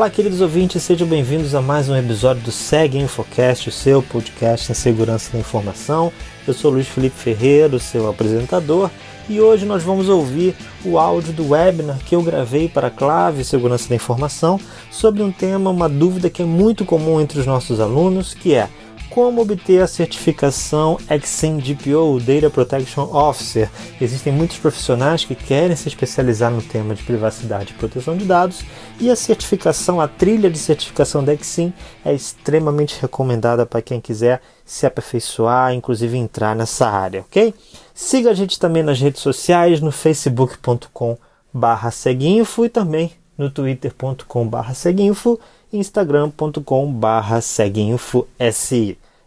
Olá, queridos ouvintes, sejam bem-vindos a mais um episódio do Segue Infocast, o seu podcast em segurança da informação. Eu sou Luiz Felipe Ferreira, o seu apresentador, e hoje nós vamos ouvir o áudio do webinar que eu gravei para a Clave Segurança da Informação sobre um tema, uma dúvida que é muito comum entre os nossos alunos, que é como obter a certificação XSIM DPO, Data Protection Officer. Existem muitos profissionais que querem se especializar no tema de privacidade e proteção de dados e a certificação, a trilha de certificação da XSIM é extremamente recomendada para quem quiser se aperfeiçoar, inclusive entrar nessa área, ok? Siga a gente também nas redes sociais, no facebook.com barra seguinfo e também no twitter.com barra seguinfo instagram.com barra.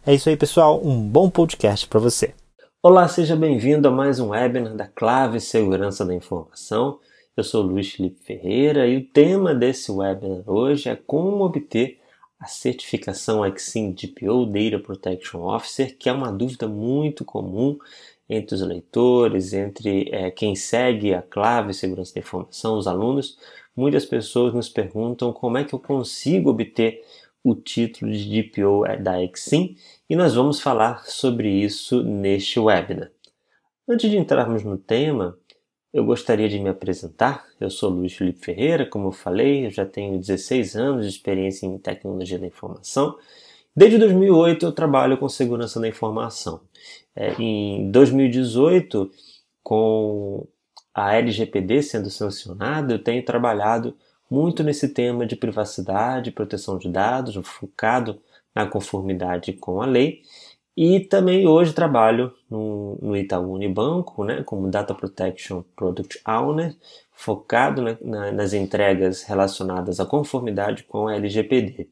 É isso aí, pessoal. Um bom podcast para você. Olá, seja bem-vindo a mais um webinar da Clave Segurança da Informação. Eu sou Luiz Felipe Ferreira e o tema desse webinar hoje é como obter a certificação XSIM DPO Data Protection Officer, que é uma dúvida muito comum entre os leitores, entre é, quem segue a Clave Segurança da Informação, os alunos. Muitas pessoas nos perguntam como é que eu consigo obter o título de DPO da Exim e nós vamos falar sobre isso neste webinar. Antes de entrarmos no tema, eu gostaria de me apresentar. Eu sou Luiz Felipe Ferreira, como eu falei, eu já tenho 16 anos de experiência em tecnologia da informação. Desde 2008 eu trabalho com segurança da informação. É, em 2018, com a LGPD sendo sancionada, eu tenho trabalhado muito nesse tema de privacidade proteção de dados, focado na conformidade com a lei. E também hoje trabalho no, no Itaú Unibanco, né, como Data Protection Product Owner, focado né, na, nas entregas relacionadas à conformidade com a LGPD.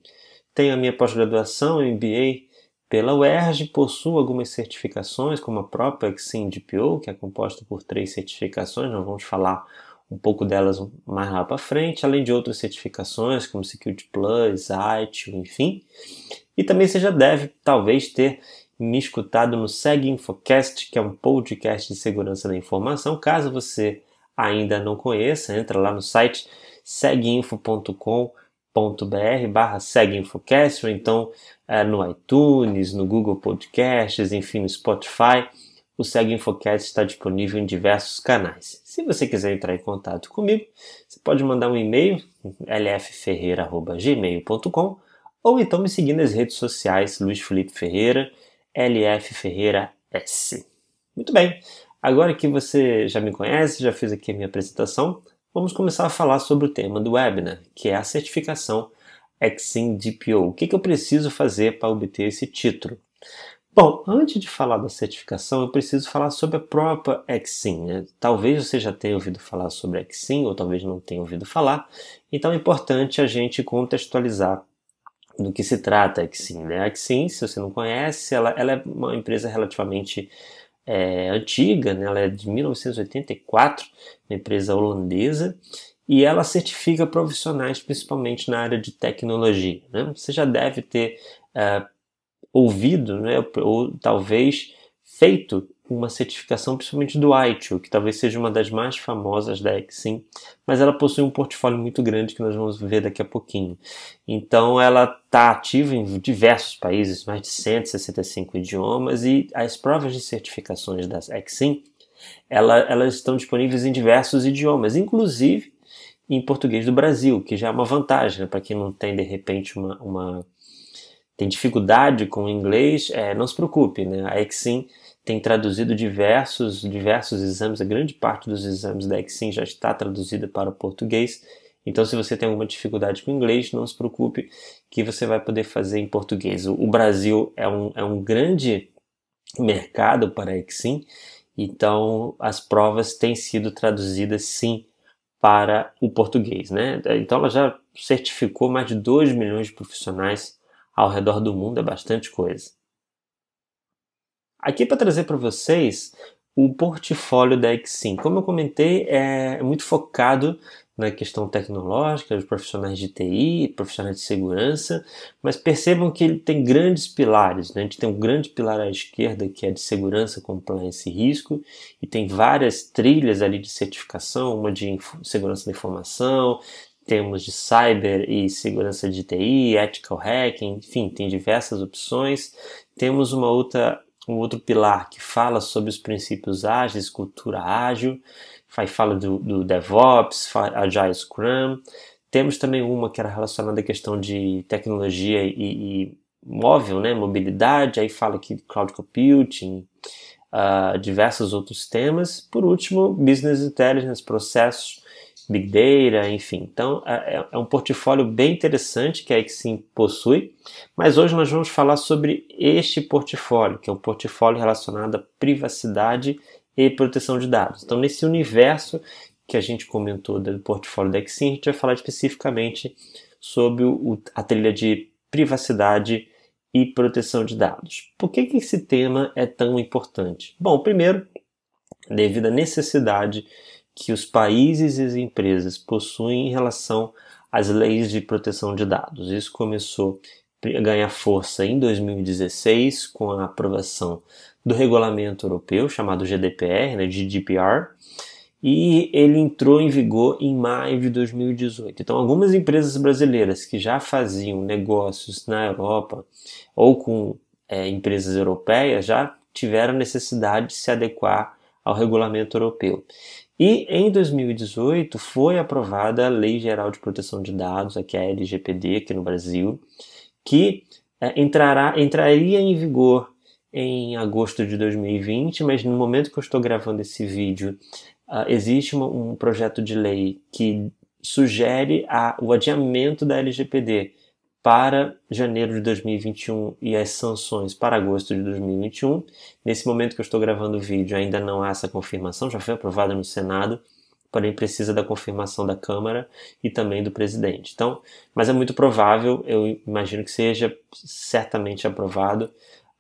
Tenho a minha pós-graduação MBA pela UERJ, possuo algumas certificações, como a própria XIM DPO, que é composta por três certificações, nós vamos falar um pouco delas mais lá para frente, além de outras certificações como Security Plus, ITIL, enfim. E também você já deve, talvez, ter me escutado no Seg Infocast, que é um podcast de segurança da informação. Caso você ainda não conheça, entra lá no site seginfo.com.br barra seginfocast, ou então é, no iTunes, no Google Podcasts, enfim, no Spotify o Segue Infocast está disponível em diversos canais. Se você quiser entrar em contato comigo, você pode mandar um e-mail lfferreira.gmail.com ou então me seguir nas redes sociais Luiz Felipe Ferreira, LF Ferreira S. Muito bem, agora que você já me conhece, já fiz aqui a minha apresentação, vamos começar a falar sobre o tema do webinar, que é a certificação Exim DPO. O que, que eu preciso fazer para obter esse título? Bom, antes de falar da certificação, eu preciso falar sobre a própria Exim. Né? Talvez você já tenha ouvido falar sobre a Exim, ou talvez não tenha ouvido falar. Então é importante a gente contextualizar do que se trata a Exim. Né? A Exim, se você não conhece, ela, ela é uma empresa relativamente é, antiga, né? ela é de 1984, uma empresa holandesa, e ela certifica profissionais principalmente na área de tecnologia. Né? Você já deve ter uh, ouvido, né, ou talvez feito uma certificação, principalmente do ITIL, que talvez seja uma das mais famosas da Exim, mas ela possui um portfólio muito grande que nós vamos ver daqui a pouquinho. Então ela está ativa em diversos países, mais de 165 idiomas, e as provas de certificações da Exim, ela, elas estão disponíveis em diversos idiomas, inclusive em português do Brasil, que já é uma vantagem né, para quem não tem de repente uma, uma tem dificuldade com o inglês, é, não se preocupe, né? A Exim tem traduzido diversos, diversos exames, a grande parte dos exames da Exim já está traduzida para o português. Então, se você tem alguma dificuldade com o inglês, não se preocupe que você vai poder fazer em português. O, Brasil é um, é um grande mercado para a Exim, então as provas têm sido traduzidas sim para o português, né? Então ela já certificou mais de 2 milhões de profissionais ao redor do mundo é bastante coisa. Aqui para trazer para vocês o portfólio da Exim. Como eu comentei, é muito focado na questão tecnológica, dos profissionais de TI, profissionais de segurança, mas percebam que ele tem grandes pilares. Né? A gente tem um grande pilar à esquerda que é de segurança, compliance e risco, e tem várias trilhas ali de certificação, uma de segurança da informação, temos de cyber e segurança de TI, ethical hacking, enfim, tem diversas opções. Temos uma outra, um outro pilar que fala sobre os princípios ágeis, cultura ágil, fala do, do DevOps, Agile Scrum. Temos também uma que era relacionada à questão de tecnologia e, e móvel, né, mobilidade, aí fala aqui cloud computing, uh, diversos outros temas. Por último, business intelligence, processos Big Data, enfim. Então é, é, é, um portfólio bem interessante que a Exim possui, mas hoje nós vamos falar sobre este portfólio, que é um portfólio relacionado à privacidade e proteção de dados. Então, nesse universo que a gente comentou do portfólio da Exim, a gente vai falar especificamente sobre o, a trilha de privacidade e proteção de dados. Por que, que esse tema é tão importante? Bom, primeiro, devido à necessidade que os países e as empresas possuem em relação às leis de proteção de dados. Isso começou a ganhar força em 2016 com a aprovação do regulamento europeu chamado GDPR, né, GDPR, e ele entrou em vigor em maio de 2018. Então, algumas empresas brasileiras que já faziam negócios na Europa ou com é, empresas europeias já tiveram necessidade de se adequar ao regulamento europeu. E em 2018 foi aprovada a Lei Geral de Proteção de Dados, aqui a LGPD, aqui no Brasil, que é, entrará, entraria em vigor em agosto de 2020, mas no momento que eu estou gravando esse vídeo, uh, existe uma, um projeto de lei que sugere a, o adiamento da LGPD para janeiro de 2021 e as sanções para agosto de 2021. Nesse momento que eu estou gravando o vídeo, ainda não há essa confirmação, já foi aprovada no Senado, porém precisa da confirmação da Câmara e também do presidente. Então, mas é muito provável, eu imagino que seja certamente aprovado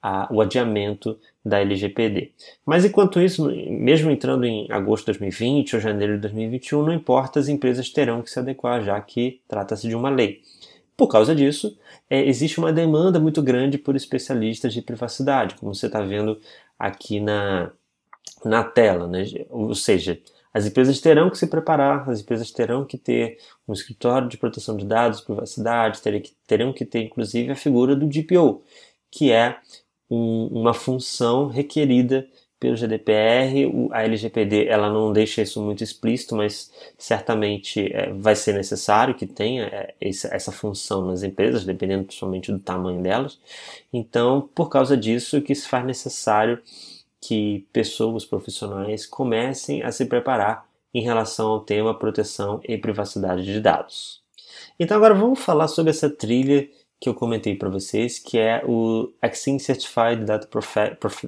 a, o adiamento da LGPD. Mas enquanto isso, mesmo entrando em agosto de 2020 ou janeiro de 2021, não importa, as empresas terão que se adequar, já que trata-se de uma lei. Por causa disso, é, existe uma demanda muito grande por especialistas de privacidade, como você está vendo aqui na, na tela. Né? Ou seja, as empresas terão que se preparar, as empresas terão que ter um escritório de proteção de dados, privacidade, terão que, ter inclusive a figura do DPO, que é um, uma função requerida pelo GDPR, a LGPD ela não deixa isso muito explícito, mas certamente é, vai ser necessário que tenha é, essa função nas empresas, dependendo principalmente do tamanho delas. Então, por causa disso, que se faz necessário que pessoas profissionais comecem a se preparar em relação ao tema proteção e privacidade de dados. Então, agora vamos falar sobre essa trilha que eu comentei para vocês, que é o Exim Certified Data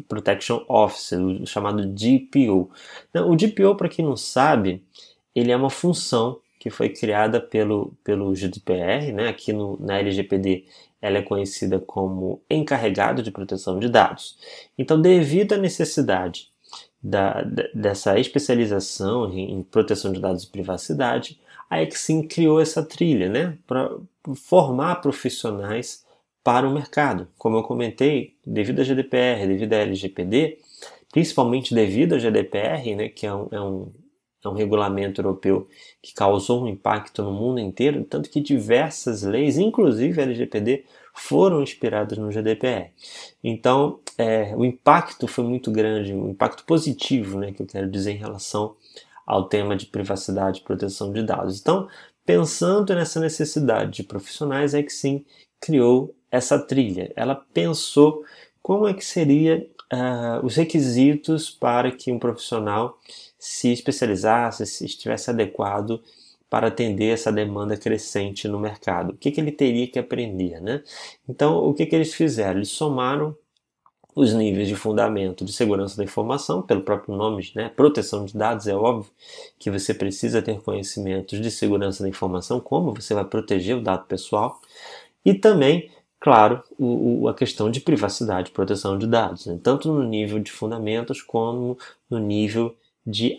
Protection Officer, o chamado DPO. Então, o DPO, para quem não sabe, ele é uma função que foi criada pelo, pelo GDPR, né? aqui no, na LGPD ela é conhecida como encarregado de proteção de dados. Então, devido à necessidade da, dessa especialização em proteção de dados e privacidade, a Exim criou essa trilha né? Formar profissionais para o mercado. Como eu comentei, devido à GDPR, devido à LGPD, principalmente devido à GDPR, né, que é um, é um, é um regulamento europeu que causou um impacto no mundo inteiro, tanto que diversas leis, inclusive a LGPD, foram inspiradas no GDPR. Então, é, o impacto foi muito grande, um impacto positivo, né, que eu quero dizer em relação ao tema de privacidade e proteção de dados. Então, Pensando nessa necessidade de profissionais, é que sim criou essa trilha. Ela pensou como é que seria uh, os requisitos para que um profissional se especializasse, se estivesse adequado para atender essa demanda crescente no mercado. O que, que ele teria que aprender, né? Então, o que, que eles fizeram? Eles somaram os níveis de fundamento de segurança da informação, pelo próprio nome, né? proteção de dados, é óbvio que você precisa ter conhecimentos de segurança da informação, como você vai proteger o dado pessoal, e também, claro, o, o, a questão de privacidade e proteção de dados, né? tanto no nível de fundamentos como no nível de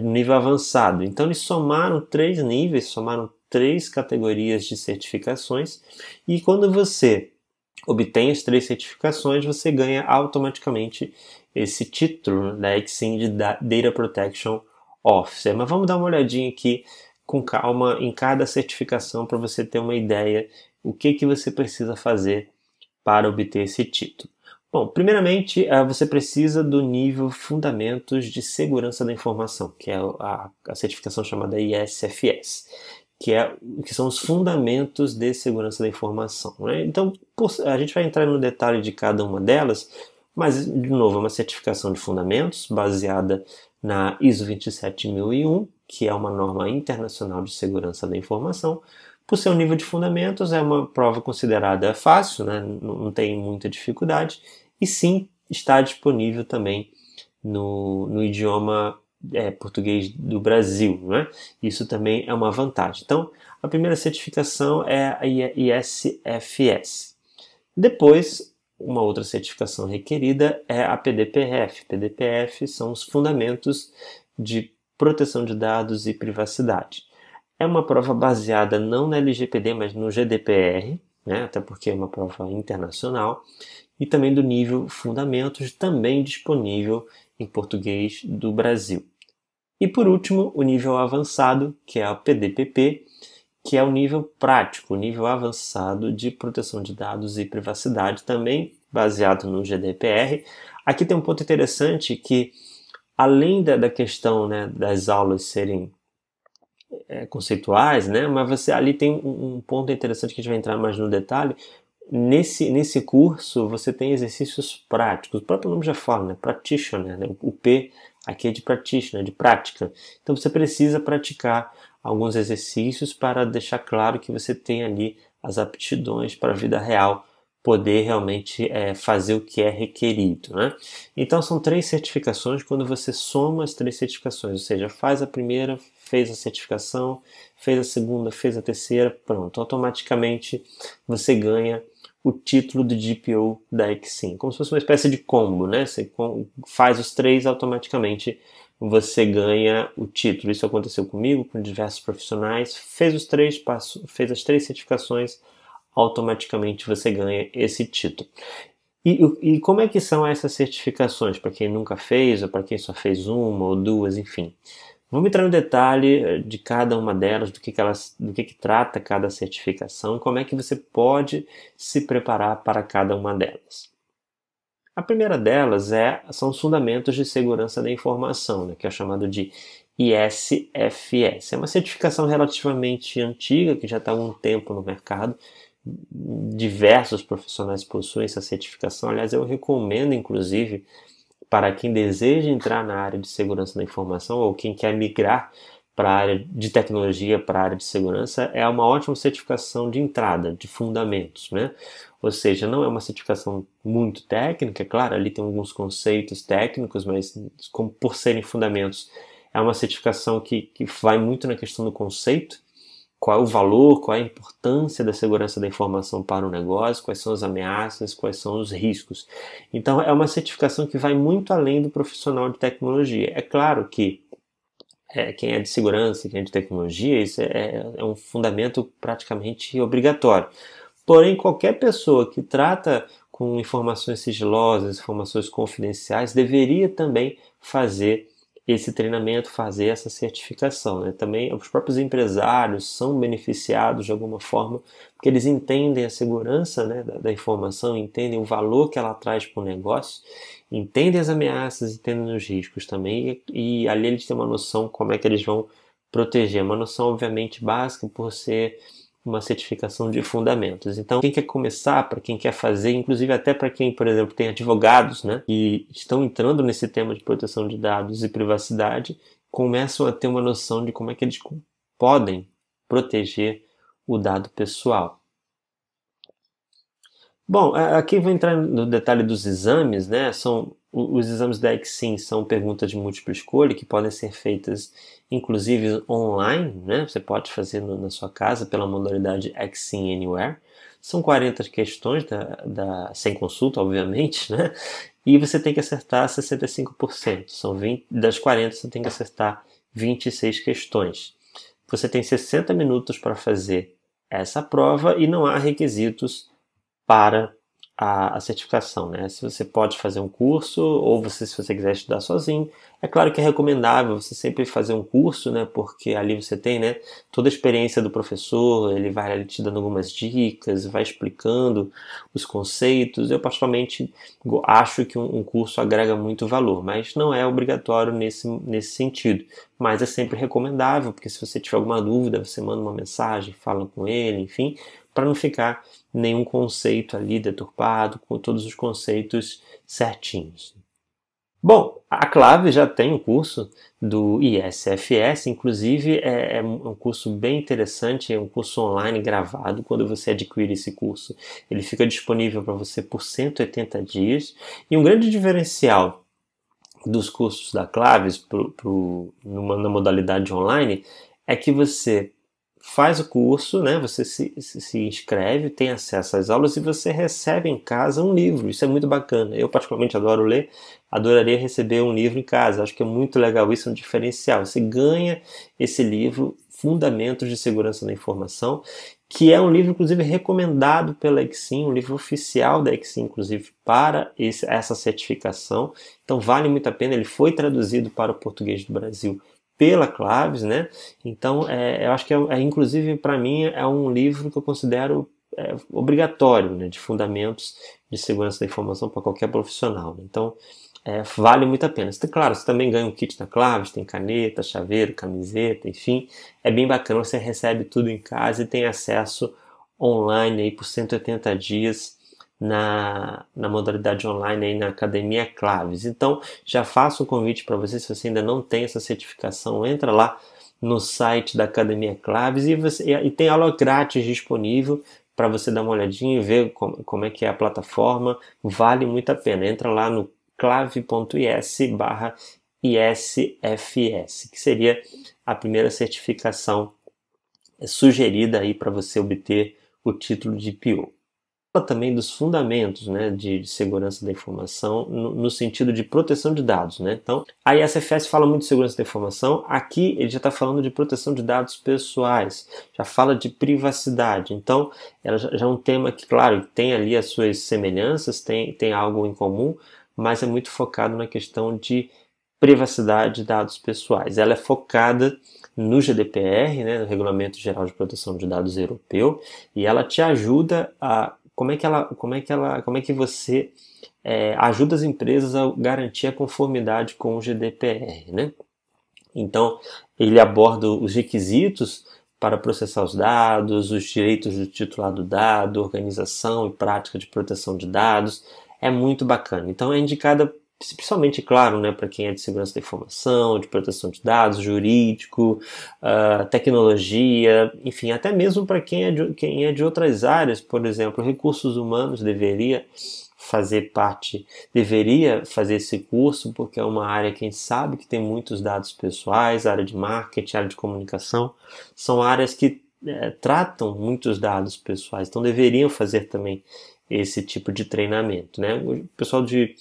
nível avançado. Então eles somaram três níveis, somaram três categorias de certificações, e quando você obtém as três certificações, você ganha automaticamente esse título da Exim de Data Protection Officer. Mas vamos dar uma olhadinha aqui com calma em cada certificação para você ter uma ideia o que, que você precisa fazer para obter esse título. Bom, primeiramente eh, você precisa do nível Fundamentos de Segurança da Informação, que é a certificação chamada ISFS, que, é, que são os fundamentos de segurança da informação. Né? Então, por, a gente vai entrar no detalhe de cada uma delas, mas, de novo, é uma certificação de fundamentos baseada na ISO 27001, que é uma norma internacional de segurança da informação. Por seu nível de fundamentos, é uma prova considerada fácil, né? não tem muita dificuldade, e sim está disponível também no, no idioma é, português do Brasil. Né? Isso também é uma vantagem. Então, a primeira certificação é a ISFS. Depois, uma outra certificação requerida é a PDPF. PDPF são os fundamentos de proteção de dados e privacidade. É uma prova baseada não na LGPD, mas no GDPR, né? até porque é uma prova internacional, e também do nível Fundamentos, também disponível em português do Brasil. E por último, o nível avançado, que é a PDPP, que é o nível prático, o nível avançado de proteção de dados e privacidade, também baseado no GDPR. Aqui tem um ponto interessante que, além da, da questão né, das aulas serem é, conceituais, né, mas você ali tem um, um ponto interessante que a gente vai entrar mais no detalhe, Nesse, nesse curso você tem exercícios práticos, o próprio nome já fala, né? Practitioner, né? o P aqui é de practitioner, de prática. Então você precisa praticar alguns exercícios para deixar claro que você tem ali as aptidões para a vida real, poder realmente é, fazer o que é requerido. Né? Então são três certificações quando você soma as três certificações, ou seja, faz a primeira, fez a certificação, fez a segunda, fez a terceira, pronto, automaticamente você ganha o título do GPO da Exim, como se fosse uma espécie de combo, né? Você faz os três automaticamente você ganha o título. Isso aconteceu comigo, com diversos profissionais. Fez os três passos, fez as três certificações, automaticamente você ganha esse título. E, e como é que são essas certificações para quem nunca fez ou para quem só fez uma ou duas, enfim? Vamos entrar no detalhe eh, de cada uma delas, do que, que elas, do que, que trata cada certificação, como é que você pode se preparar para cada uma delas. A primeira delas é, são os fundamentos de segurança da informação, né, que é chamado de ISFS. É uma certificação relativamente antiga, que já está há algum tempo no mercado. Diversos profissionais possuem essa certificação. Aliás, eu recomendo, inclusive, para quem deseja entrar na área de segurança da informação ou quem quer migrar para a área de tecnologia, para a área de segurança, é uma ótima certificação de entrada, de fundamentos, né? Ou seja, não é uma certificação muito técnica, é claro, ali tem alguns conceitos técnicos, mas como por serem fundamentos, é uma certificação que, que vai muito na questão do conceito, qual é o valor, qual é a importância da segurança da informação para o negócio, quais são as ameaças, quais são os riscos. Então, é uma certificação que vai muito além do profissional de tecnologia. É claro que é, quem é de segurança, quem é de tecnologia, isso é, é um fundamento praticamente obrigatório. Porém, qualquer pessoa que trata com informações sigilosas, informações confidenciais, deveria também fazer esse treinamento, fazer essa certificação. Né? Também os próprios empresários são beneficiados de alguma forma, porque eles entendem a segurança né, da, da, informação, entendem o valor que ela traz para o negócio, entendem as ameaças, entendem os riscos também, e, e ali eles têm uma noção como é que eles vão proteger. Uma noção, obviamente, básica por ser uma certificação de fundamentos. Então, quem quer começar, para quem quer fazer, inclusive até para quem, por exemplo, tem advogados, né, e estão entrando nesse tema de proteção de dados e privacidade, começam a ter uma noção de como é que eles podem proteger o dado pessoal. Bom, aqui vou entrar no detalhe dos exames, né? São os exames da Exim são perguntas de múltipla escolha que podem ser feitas inclusive online, né? Você pode fazer no, na sua casa pela modalidade Exim Anywhere. São 40 questões da, da, sem consulta, obviamente, né? E você tem que acertar 65%. São 20, das 40 você tem que acertar 26 questões. Você tem 60 minutos para fazer essa prova e não há requisitos para a, a, certificação, né? Se você pode fazer um curso ou você, se você quiser estudar sozinho, é claro que é recomendável você sempre fazer um curso, né? Porque ali você tem, né? Toda a experiência do professor, ele vai ali te dando algumas dicas, vai explicando os conceitos. Eu particularmente acho que um, um curso agrega muito valor, mas não é obrigatório nesse nesse sentido. Mas é sempre recomendável, porque se você tiver alguma dúvida, você manda uma mensagem, fala com ele, enfim, para não ficar nenhum conceito ali deturpado, com todos os conceitos certinhos. Bom, a Clave já tem um curso do ISFS, inclusive é, é, um curso bem interessante, é um curso online gravado. Quando você adquire esse curso, ele fica disponível para você por 180 dias. E um grande diferencial dos cursos da Claves pro, pro, numa, na modalidade online é que você faz o curso, né? Você se, se inscreve, tem acesso às aulas e você recebe em casa um livro. Isso é muito bacana. Eu particularmente adoro ler, adoraria receber um livro em casa. Acho que é muito legal isso, é um diferencial. Você ganha esse livro, Fundamentos de Segurança da Informação, que é um livro, inclusive, recomendado pela Exim, um livro oficial da Exim, inclusive, para esse, essa certificação. Então, vale muito a pena. Ele foi traduzido para o português do Brasil pela Claves, né? Então, é, eu acho que, é, é inclusive, para mim, é um livro que eu considero é, obrigatório, né, de fundamentos de segurança da informação para qualquer profissional. Né? Então, é, vale muito a pena. Claro, você também ganha um kit da Claves, tem caneta, chaveiro, camiseta, enfim. É bem bacana, você recebe tudo em casa e tem acesso online aí por 180 dias na, na modalidade online aí na Academia Claves. Então, já faço um convite para você, se você ainda não tem essa certificação, entra lá no site da Academia Claves e, você, e tem aula grátis disponível para você dar uma olhadinha e ver como, como é que é a plataforma. Vale muito a pena. Entra lá no clave.is barra ISFS, que seria a primeira certificação sugerida aí para você obter o título de PO também dos fundamentos né, de, de segurança da informação no, no, sentido de proteção de dados. Né? Então, a ISFS fala muito de segurança da informação, aqui ele já está falando de proteção de dados pessoais, já fala de privacidade. Então, ela já, já é um tema que, claro, tem ali as suas semelhanças, tem, tem algo em comum, mas é muito focado na questão de privacidade de dados pessoais. Ela é focada no GDPR, né, no Regulamento Geral de Proteção de Dados Europeu, e ela te ajuda a como é que ela, como é que ela, como é que você é, ajuda as empresas a garantir a conformidade com o GDPR, né? Então ele aborda os requisitos para processar os dados, os direitos do titular do dado, organização e prática de proteção de dados. É muito bacana. Então é indicada principalmente, claro, né, para quem é de segurança da informação, de proteção de dados, jurídico, uh, tecnologia, enfim, até mesmo para quem, é de, quem é de outras áreas, por exemplo, recursos humanos deveria fazer parte, deveria fazer esse curso, porque é uma área que a gente sabe que tem muitos dados pessoais, área de marketing, área de comunicação, são áreas que é, tratam muitos dados pessoais, então deveriam fazer também esse tipo de treinamento, né? O pessoal de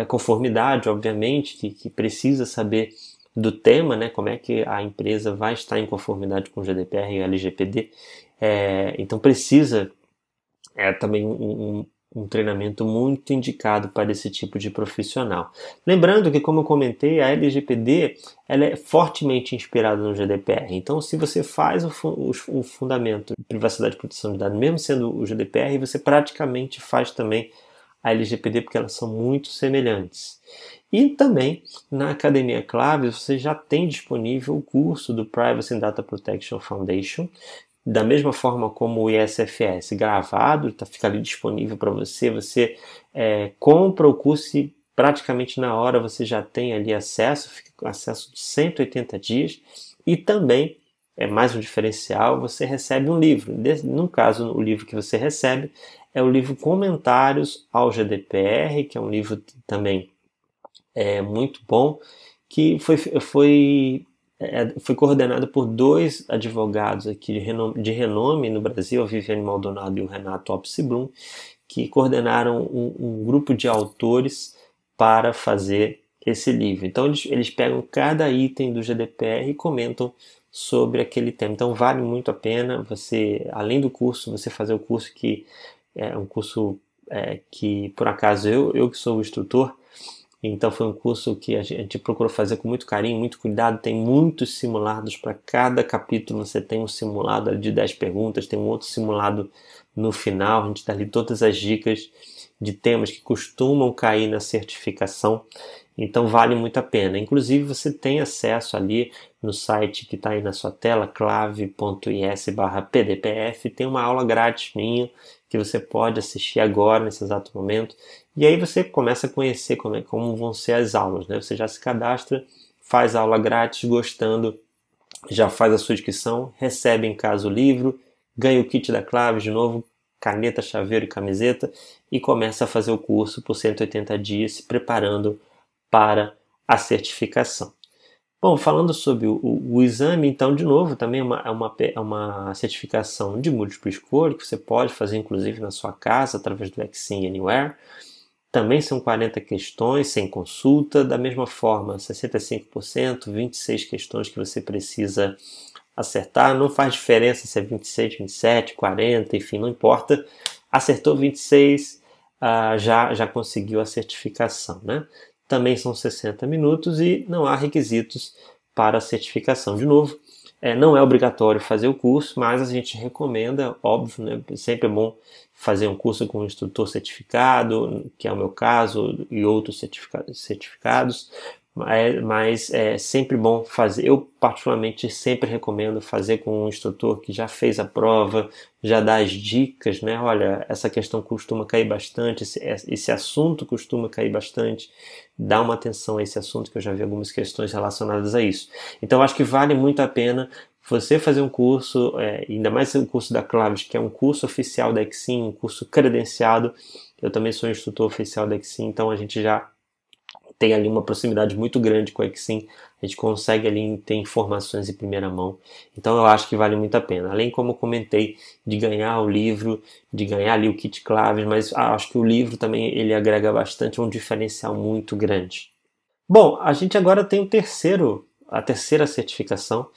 é, conformidade, obviamente, que, que precisa saber do tema, né, como é que a empresa vai estar em conformidade com o GDPR e o LGPD. É, então precisa é também um, um, um, treinamento muito indicado para esse tipo de profissional. Lembrando que, como eu comentei, a LGPD ela é fortemente inspirada no GDPR. Então, se você faz o, o, o fundamento de privacidade e proteção de dados, mesmo sendo o GDPR, você praticamente faz também a LGPD porque elas são muito semelhantes. E também na Academia Claves você já tem disponível o curso do Privacy and Data Protection Foundation, da mesma forma como o ISFS gravado, tá, fica ali disponível para você. Você é, compra o curso e praticamente na hora você já tem ali acesso, fica com acesso de 180 dias. E também, é mais um diferencial, você recebe um livro. No caso, o livro que você recebe é o livro Comentários ao GDPR, que é um livro também é, muito bom, que foi, foi, é, foi coordenado por dois advogados aqui de renome, de renome no Brasil, a Viviane Maldonado e o Renato Opsiblum, que coordenaram um, um grupo de autores para fazer esse livro. Então eles, eles pegam cada item do GDPR e comentam sobre aquele tema. Então vale muito a pena você, além do curso, você fazer o curso que é um curso é, que por acaso eu, eu que sou o instrutor, então foi um curso que a gente procurou fazer com muito carinho, muito cuidado. Tem muitos simulados para cada capítulo. Você tem um simulado de 10 perguntas, tem um outro simulado no final. A gente dá ali todas as dicas de temas que costumam cair na certificação. Então vale muito a pena. Inclusive você tem acesso ali no site que está aí na sua tela, clave.is/pdpf, tem uma aula grátis minha que você pode assistir agora nesse exato momento. E aí você começa a conhecer como, é, como vão ser as aulas, né? Você já se cadastra, faz aula grátis, gostando, já faz a sua inscrição, recebe em casa o livro, ganha o kit da clave de novo, caneta, chaveiro e camiseta e começa a fazer o curso por 180 dias, se preparando para a certificação. Bom, falando sobre o, o, exame, então, de novo, também é uma, é uma, é uma certificação de múltipla escolha que você pode fazer, inclusive, na sua casa, através do Exim Anywhere. Também são 40 questões sem consulta, da mesma forma, 65%, 26 questões que você precisa acertar. Não faz diferença se é 26, 27, 40, enfim, não importa. Acertou 26, ah, já, já conseguiu a certificação. Né? Também são 60 minutos e não há requisitos para certificação. De novo, é, não é obrigatório fazer o curso, mas a gente recomenda, óbvio, né? sempre é bom fazer um curso com um instrutor certificado, que é o meu caso, e outros certificados, mas, mas é sempre bom fazer. Eu, particularmente, sempre recomendo fazer com um instrutor que já fez a prova, já dá as dicas, né? Olha, essa questão costuma cair bastante, esse, esse assunto costuma cair bastante. Dá uma atenção a esse assunto, que eu já vi algumas questões relacionadas a isso. Então, acho que vale muito a pena você fazer um curso, é, ainda mais o curso da Claves, que é um curso oficial da Exim, um curso credenciado. Eu também sou instrutor oficial da Exim, então a gente já tem ali uma proximidade muito grande com a Exim, a gente consegue ali ter informações em primeira mão. Então eu acho que vale muito a pena. Além, como comentei, de ganhar o livro, de ganhar ali o kit claves, mas acho que o livro também ele agrega bastante, um diferencial muito grande. Bom, a gente agora tem o terceiro, a terceira certificação,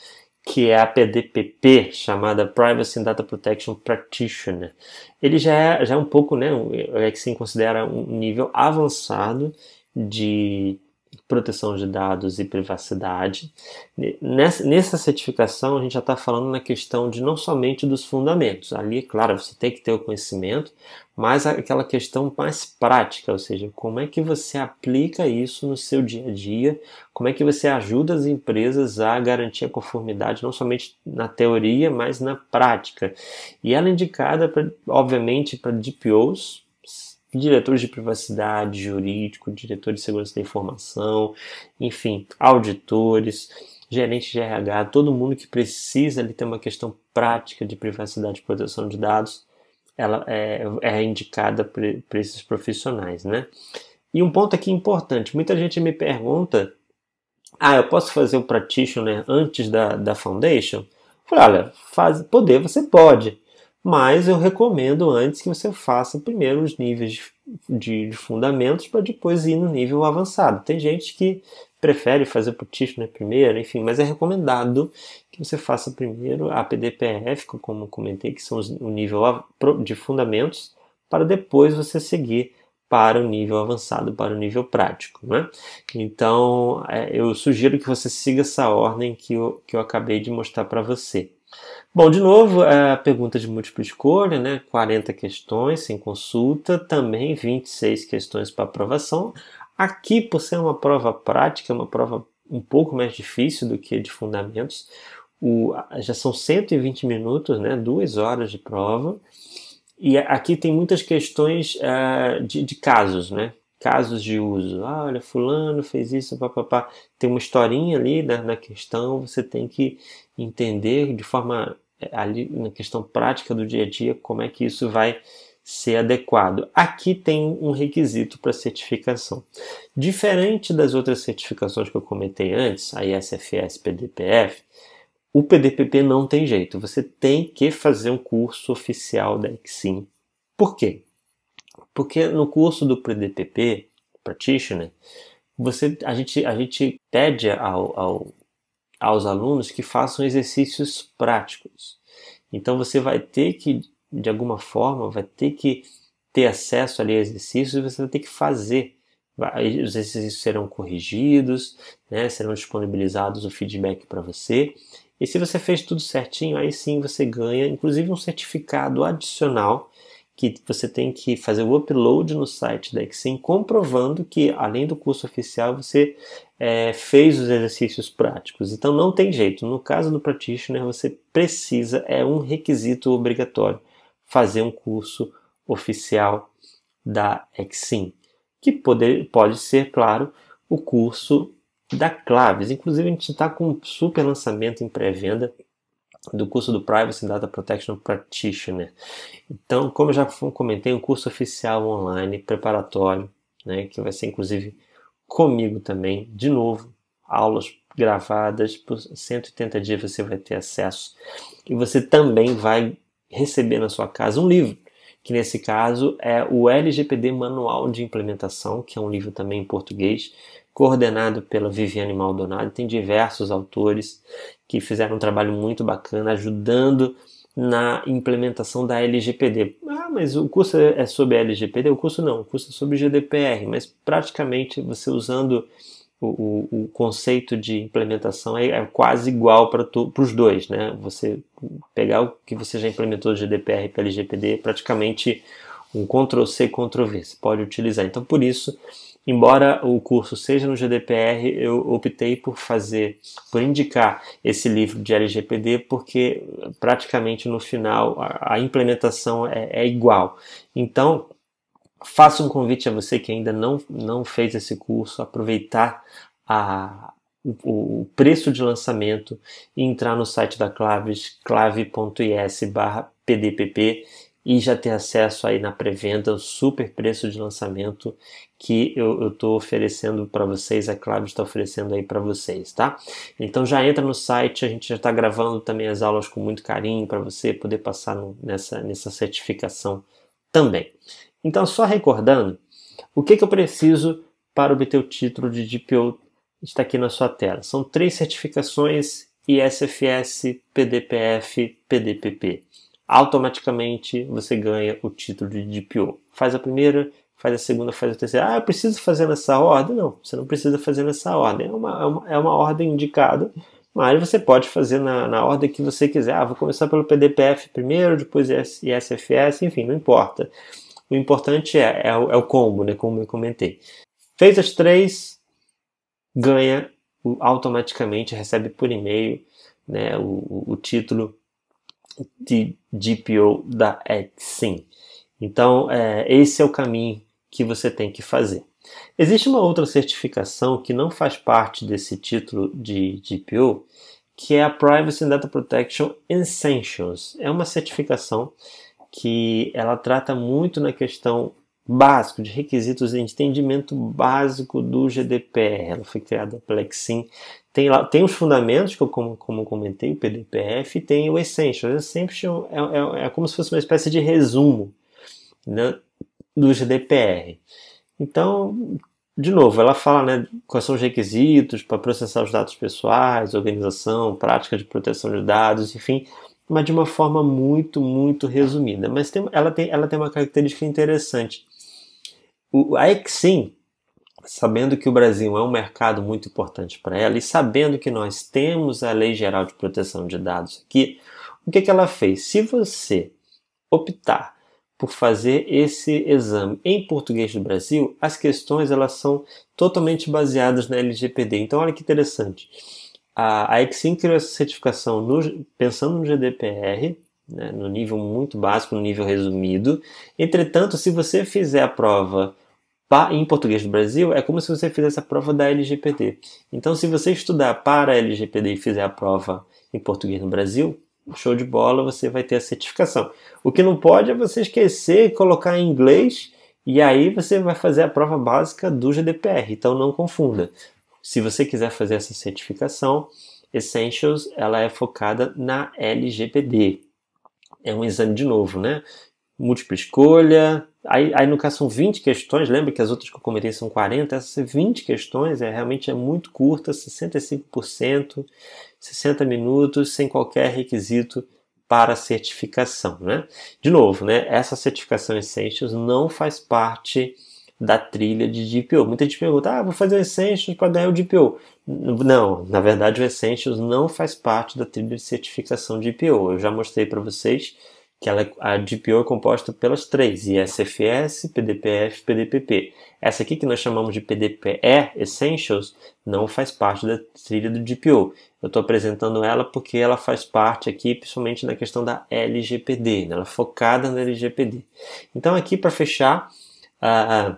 que é a PDPP, chamada Privacy and Data Protection Practitioner. Ele já é, já é um pouco, né, o Exim considera um nível avançado de proteção de dados e privacidade. Nessa, certificação, a gente já está falando na questão de não somente dos fundamentos. Ali, claro, você tem que ter o conhecimento, mas aquela questão mais prática, ou seja, como é que você aplica isso no seu dia a dia, como é que você ajuda as empresas a garantir a conformidade, não somente na teoria, mas na prática. E ela é indicada, pra, obviamente, para DPOs, diretores de privacidade, jurídico, diretores de segurança da informação, enfim, auditores, gerentes de RH, todo mundo que precisa ali ter uma questão prática de privacidade e proteção de dados, ela é, é indicada para esses profissionais, né? E um ponto aqui importante, muita gente me pergunta, ah, eu posso fazer o practitioner antes da, da foundation? Falei, olha, faz, poder você pode, mas eu recomendo antes que você faça primeiro os níveis de, de fundamentos para depois ir no nível avançado. Tem gente que prefere fazer practitioner primeiro, enfim, mas é recomendado que você faça primeiro a PDPF, como comentei, que são o nível de fundamentos, para depois você seguir para o nível avançado, para o nível prático. Né? Então, é, eu sugiro que você siga essa ordem que eu, que eu acabei de mostrar para você. Bom, de novo, a pergunta de múltipla escolha, né? 40 questões sem consulta, também 26 questões para aprovação. Aqui, por ser uma prova prática, uma prova um pouco mais difícil do que de fundamentos, o, já são 120 minutos, né? Duas horas de prova. E aqui tem muitas questões uh, de, de casos, né? Casos de uso. Ah, olha, fulano fez isso, papapá. Tem uma historinha ali na, na questão, você tem que entender de forma é, ali na questão prática do dia a dia como é que isso vai ser adequado. Aqui tem um requisito para certificação. Diferente das outras certificações que eu comentei antes, a ISFS, PDPF, o PDPP não tem jeito. Você tem que fazer um curso oficial da Exim. Por quê? Porque no curso do PDPP, Practitioner, você, a, gente, a gente pede ao, ao, aos alunos que façam exercícios práticos. Então você vai ter que, de alguma forma, vai ter que ter acesso ali a exercícios, você vai ter que fazer. Os exercícios serão corrigidos, né, serão disponibilizados o feedback para você. E se você fez tudo certinho, aí sim você ganha, inclusive, um certificado adicional que você tem que fazer o upload no site da Exim, comprovando que, além do curso oficial, você é, fez os exercícios práticos. Então não tem jeito. No caso do Practitioner, você precisa, é um requisito obrigatório, fazer um curso oficial da Exim, que poder, pode ser, claro, o curso da Claves. Inclusive, a gente está com um super lançamento em pré-venda do curso do Privacy Data Protection Practitioner. Então, como eu já comentei, um curso oficial online, preparatório, né, que vai ser inclusive comigo também, de novo, aulas gravadas por 180 dias você vai ter acesso. E você também vai receber na sua casa um livro, que nesse caso é o LGPD Manual de Implementação, que é um livro também em português, coordenado pela Viviane Maldonado. Tem diversos autores que fizeram um trabalho muito bacana ajudando na implementação da LGPD. Ah, mas o curso é sobre LGPD? O curso não, o curso é sobre GDPR, mas praticamente você usando o, o, o conceito de implementação é, é quase igual para os dois, né? Você pegar o que você já implementou de GDPR para LGPD, é praticamente um Ctrl C, Ctrl V, você pode utilizar. Então, por isso, Embora o curso seja no GDPR, eu optei por fazer, por indicar esse livro de LGPD, porque praticamente no final a, a implementação é, é igual. Então, faço um convite a você que ainda não, não fez esse curso, aproveitar a, o, preço de lançamento e entrar no site da Claves, clave.is pdpp e já ter acesso aí na pré-venda ao super preço de lançamento que eu estou oferecendo para vocês, a Clave está oferecendo aí para vocês, tá? Então já entra no site, a gente já está gravando também as aulas com muito carinho para você poder passar no, nessa, nessa certificação também. Então, só recordando, o que, que eu preciso para obter o título de DPO está aqui na sua tela. São três certificações ISFS, PDPF, PDPP automaticamente você ganha o título de DPO. Faz a primeira, faz a segunda, faz a terceira. Ah, eu preciso fazer nessa ordem? Não, você não precisa fazer nessa ordem. É uma, é uma, é uma ordem indicada, mas você pode fazer na, na ordem que você quiser. Ah, vou começar pelo PDPF primeiro, depois ISFS, enfim, não importa. O importante é, é, o, é o combo, né, como eu comentei. Fez as três, ganha automaticamente, recebe por e-mail né, o, o título de GPO da Exim. Então, é, esse é o caminho que você tem que fazer. Existe uma outra certificação que não faz parte desse título de GPO, que é a Privacy and Data Protection Essentials. É uma certificação que ela trata muito na questão básico de requisitos de entendimento básico do GDPR. Ela foi criada pela Exim tem, lá, tem os fundamentos, que eu, como, como comentei, o PDPF, e tem o Essential. O Essential é, é, é, como se fosse uma espécie de resumo né, do GDPR. Então, de novo, ela fala né, quais são os requisitos para processar os dados pessoais, organização, prática de proteção de dados, enfim, mas de uma forma muito, muito resumida. Mas tem, ela, tem, ela tem uma característica interessante. O, a Exim, sabendo que o Brasil é um mercado muito importante para ela e sabendo que nós temos a Lei Geral de Proteção de Dados aqui, o que, que ela fez? Se você optar por fazer esse exame em português do Brasil, as questões elas são totalmente baseadas na LGPD. Então, olha que interessante. A, a Exim criou essa certificação no, pensando no GDPR, né, no nível muito básico, no nível resumido. Entretanto, se você fizer a prova em português do Brasil, é como se você fizesse a prova da LGPD. Então, se você estudar para a LGPD e fizer a prova em português no Brasil, show de bola, você vai ter a certificação. O que não pode é você esquecer e colocar em inglês e aí você vai fazer a prova básica do GDPR. Então, não confunda. Se você quiser fazer essa certificação, Essentials ela é focada na LGPD. É um exame de novo, né? Múltipla escolha, Aí, aí, no caso são 20 questões, lembra que as outras que eu comentei são 40, essas 20 questões é realmente é muito curta, 65%, 60 minutos, sem qualquer requisito para certificação, né? De novo, né? Essa certificação Essentials não faz parte da trilha de DPO. Muita gente pergunta, ah, vou fazer o Essentials para ganhar o DPO. Não, na verdade o Essentials não faz parte da trilha de certificação de DPO. Eu já mostrei para vocês que ela, a DPO é composta pelas três, ISFS, PDPF PDPP. Essa aqui que nós chamamos de PDPE Essentials não faz parte da trilha do DPO. Eu estou apresentando ela porque ela faz parte aqui, principalmente na questão da LGPD, né? ela é focada na LGPD. Então aqui para fechar, a,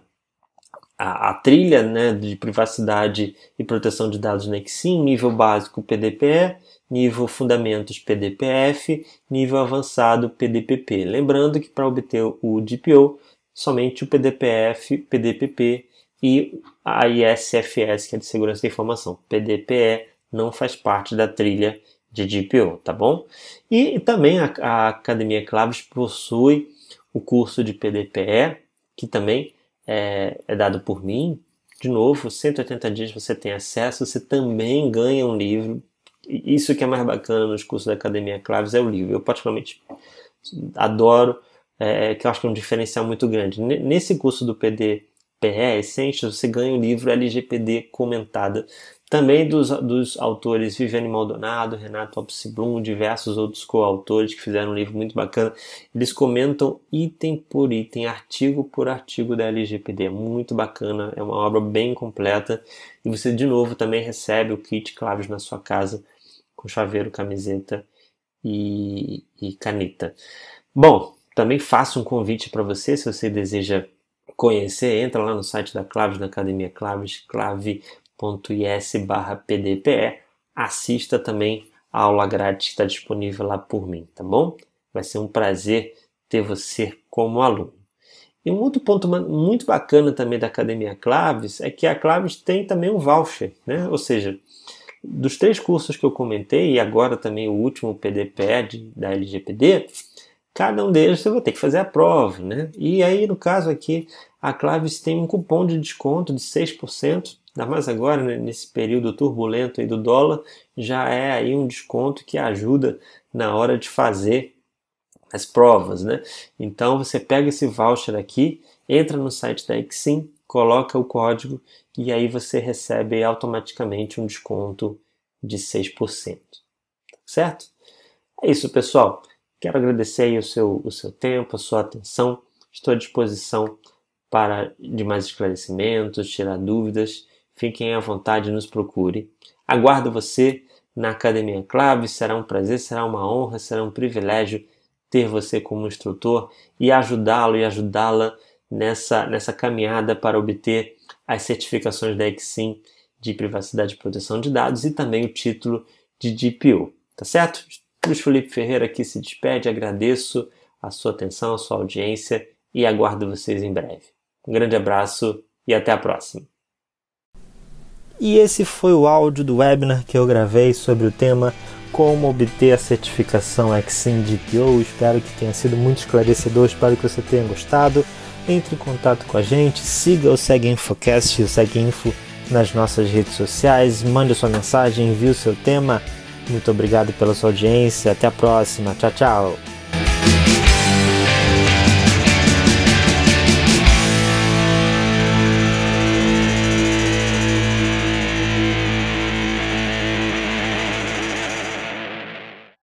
a, a, trilha né, de privacidade e proteção de dados Nexim, nível básico PDPE, nível fundamentos PDPF, nível avançado PDPP. Lembrando que para obter o DPO, somente o PDPF, PDPP e a ISFS, que é de segurança da informação, PDPE, não faz parte da trilha de DPO, tá bom? E também a, a Academia Claves possui o curso de PDPE, que também é, é dado por mim. De novo, 180 dias você tem acesso, você também ganha um livro isso que é mais bacana nos cursos da Academia Claves é o livro. Eu particularmente adoro, é, que eu acho que é um diferencial muito grande. Nesse curso do PDPE Essentials, você ganha o livro LGPD comentado, também dos, dos autores Viviane Maldonado, Renato Opsiblum, diversos outros coautores que fizeram um livro muito bacana. Eles comentam item por item, artigo por artigo da LGPD. É muito bacana, é uma obra bem completa. E você, de novo, também recebe o kit Claves na sua casa com chaveiro, camiseta e, e caneta. Bom, também faço um convite para você, se você deseja conhecer, entra lá no site da Claves, da Academia Claves, clave.is pdpe, assista também a aula grátis que está disponível lá por mim, tá bom? Vai ser um prazer ter você como aluno. E um outro ponto muito bacana também da Academia Claves é que a Claves tem também um voucher, né? Ou seja, dos três cursos que eu comentei, e agora também o último PDPED da LGPD, cada um deles você vai ter que fazer a prova, né? E aí, no caso aqui, a Claves tem um cupom de desconto de 6%, ainda mais agora, né, nesse período turbulento aí do dólar, já é aí um desconto que ajuda na hora de fazer as provas, né? Então, você pega esse voucher aqui, entra no site da Exim, coloca o código e aí você recebe automaticamente um desconto de 6%. Certo? É isso, pessoal. Quero agradecer o seu, o seu tempo, a sua atenção. Estou à disposição para de mais esclarecimentos, tirar dúvidas. Fiquem à vontade, nos procure. Aguardo você na Academia Clave. Será um prazer, será uma honra, será um privilégio ter você como instrutor e ajudá-lo e ajudá-la nessa, nessa caminhada para obter as certificações da Exim de privacidade e proteção de dados e também o título de DPO. Tá certo? Luiz Felipe Ferreira aqui se despede, agradeço a sua atenção, a sua audiência e aguardo vocês em breve. Um grande abraço e até a próxima. E esse foi o áudio do webinar que eu gravei sobre o tema como obter a certificação Exim DPO. Espero que tenha sido muito esclarecedor, espero que você tenha gostado entre em contato com a gente, siga o Segue Infocast e o Segue Info nas nossas redes sociais, mande sua mensagem, envie o seu tema. Muito obrigado pela sua audiência, até a próxima, tchau, tchau!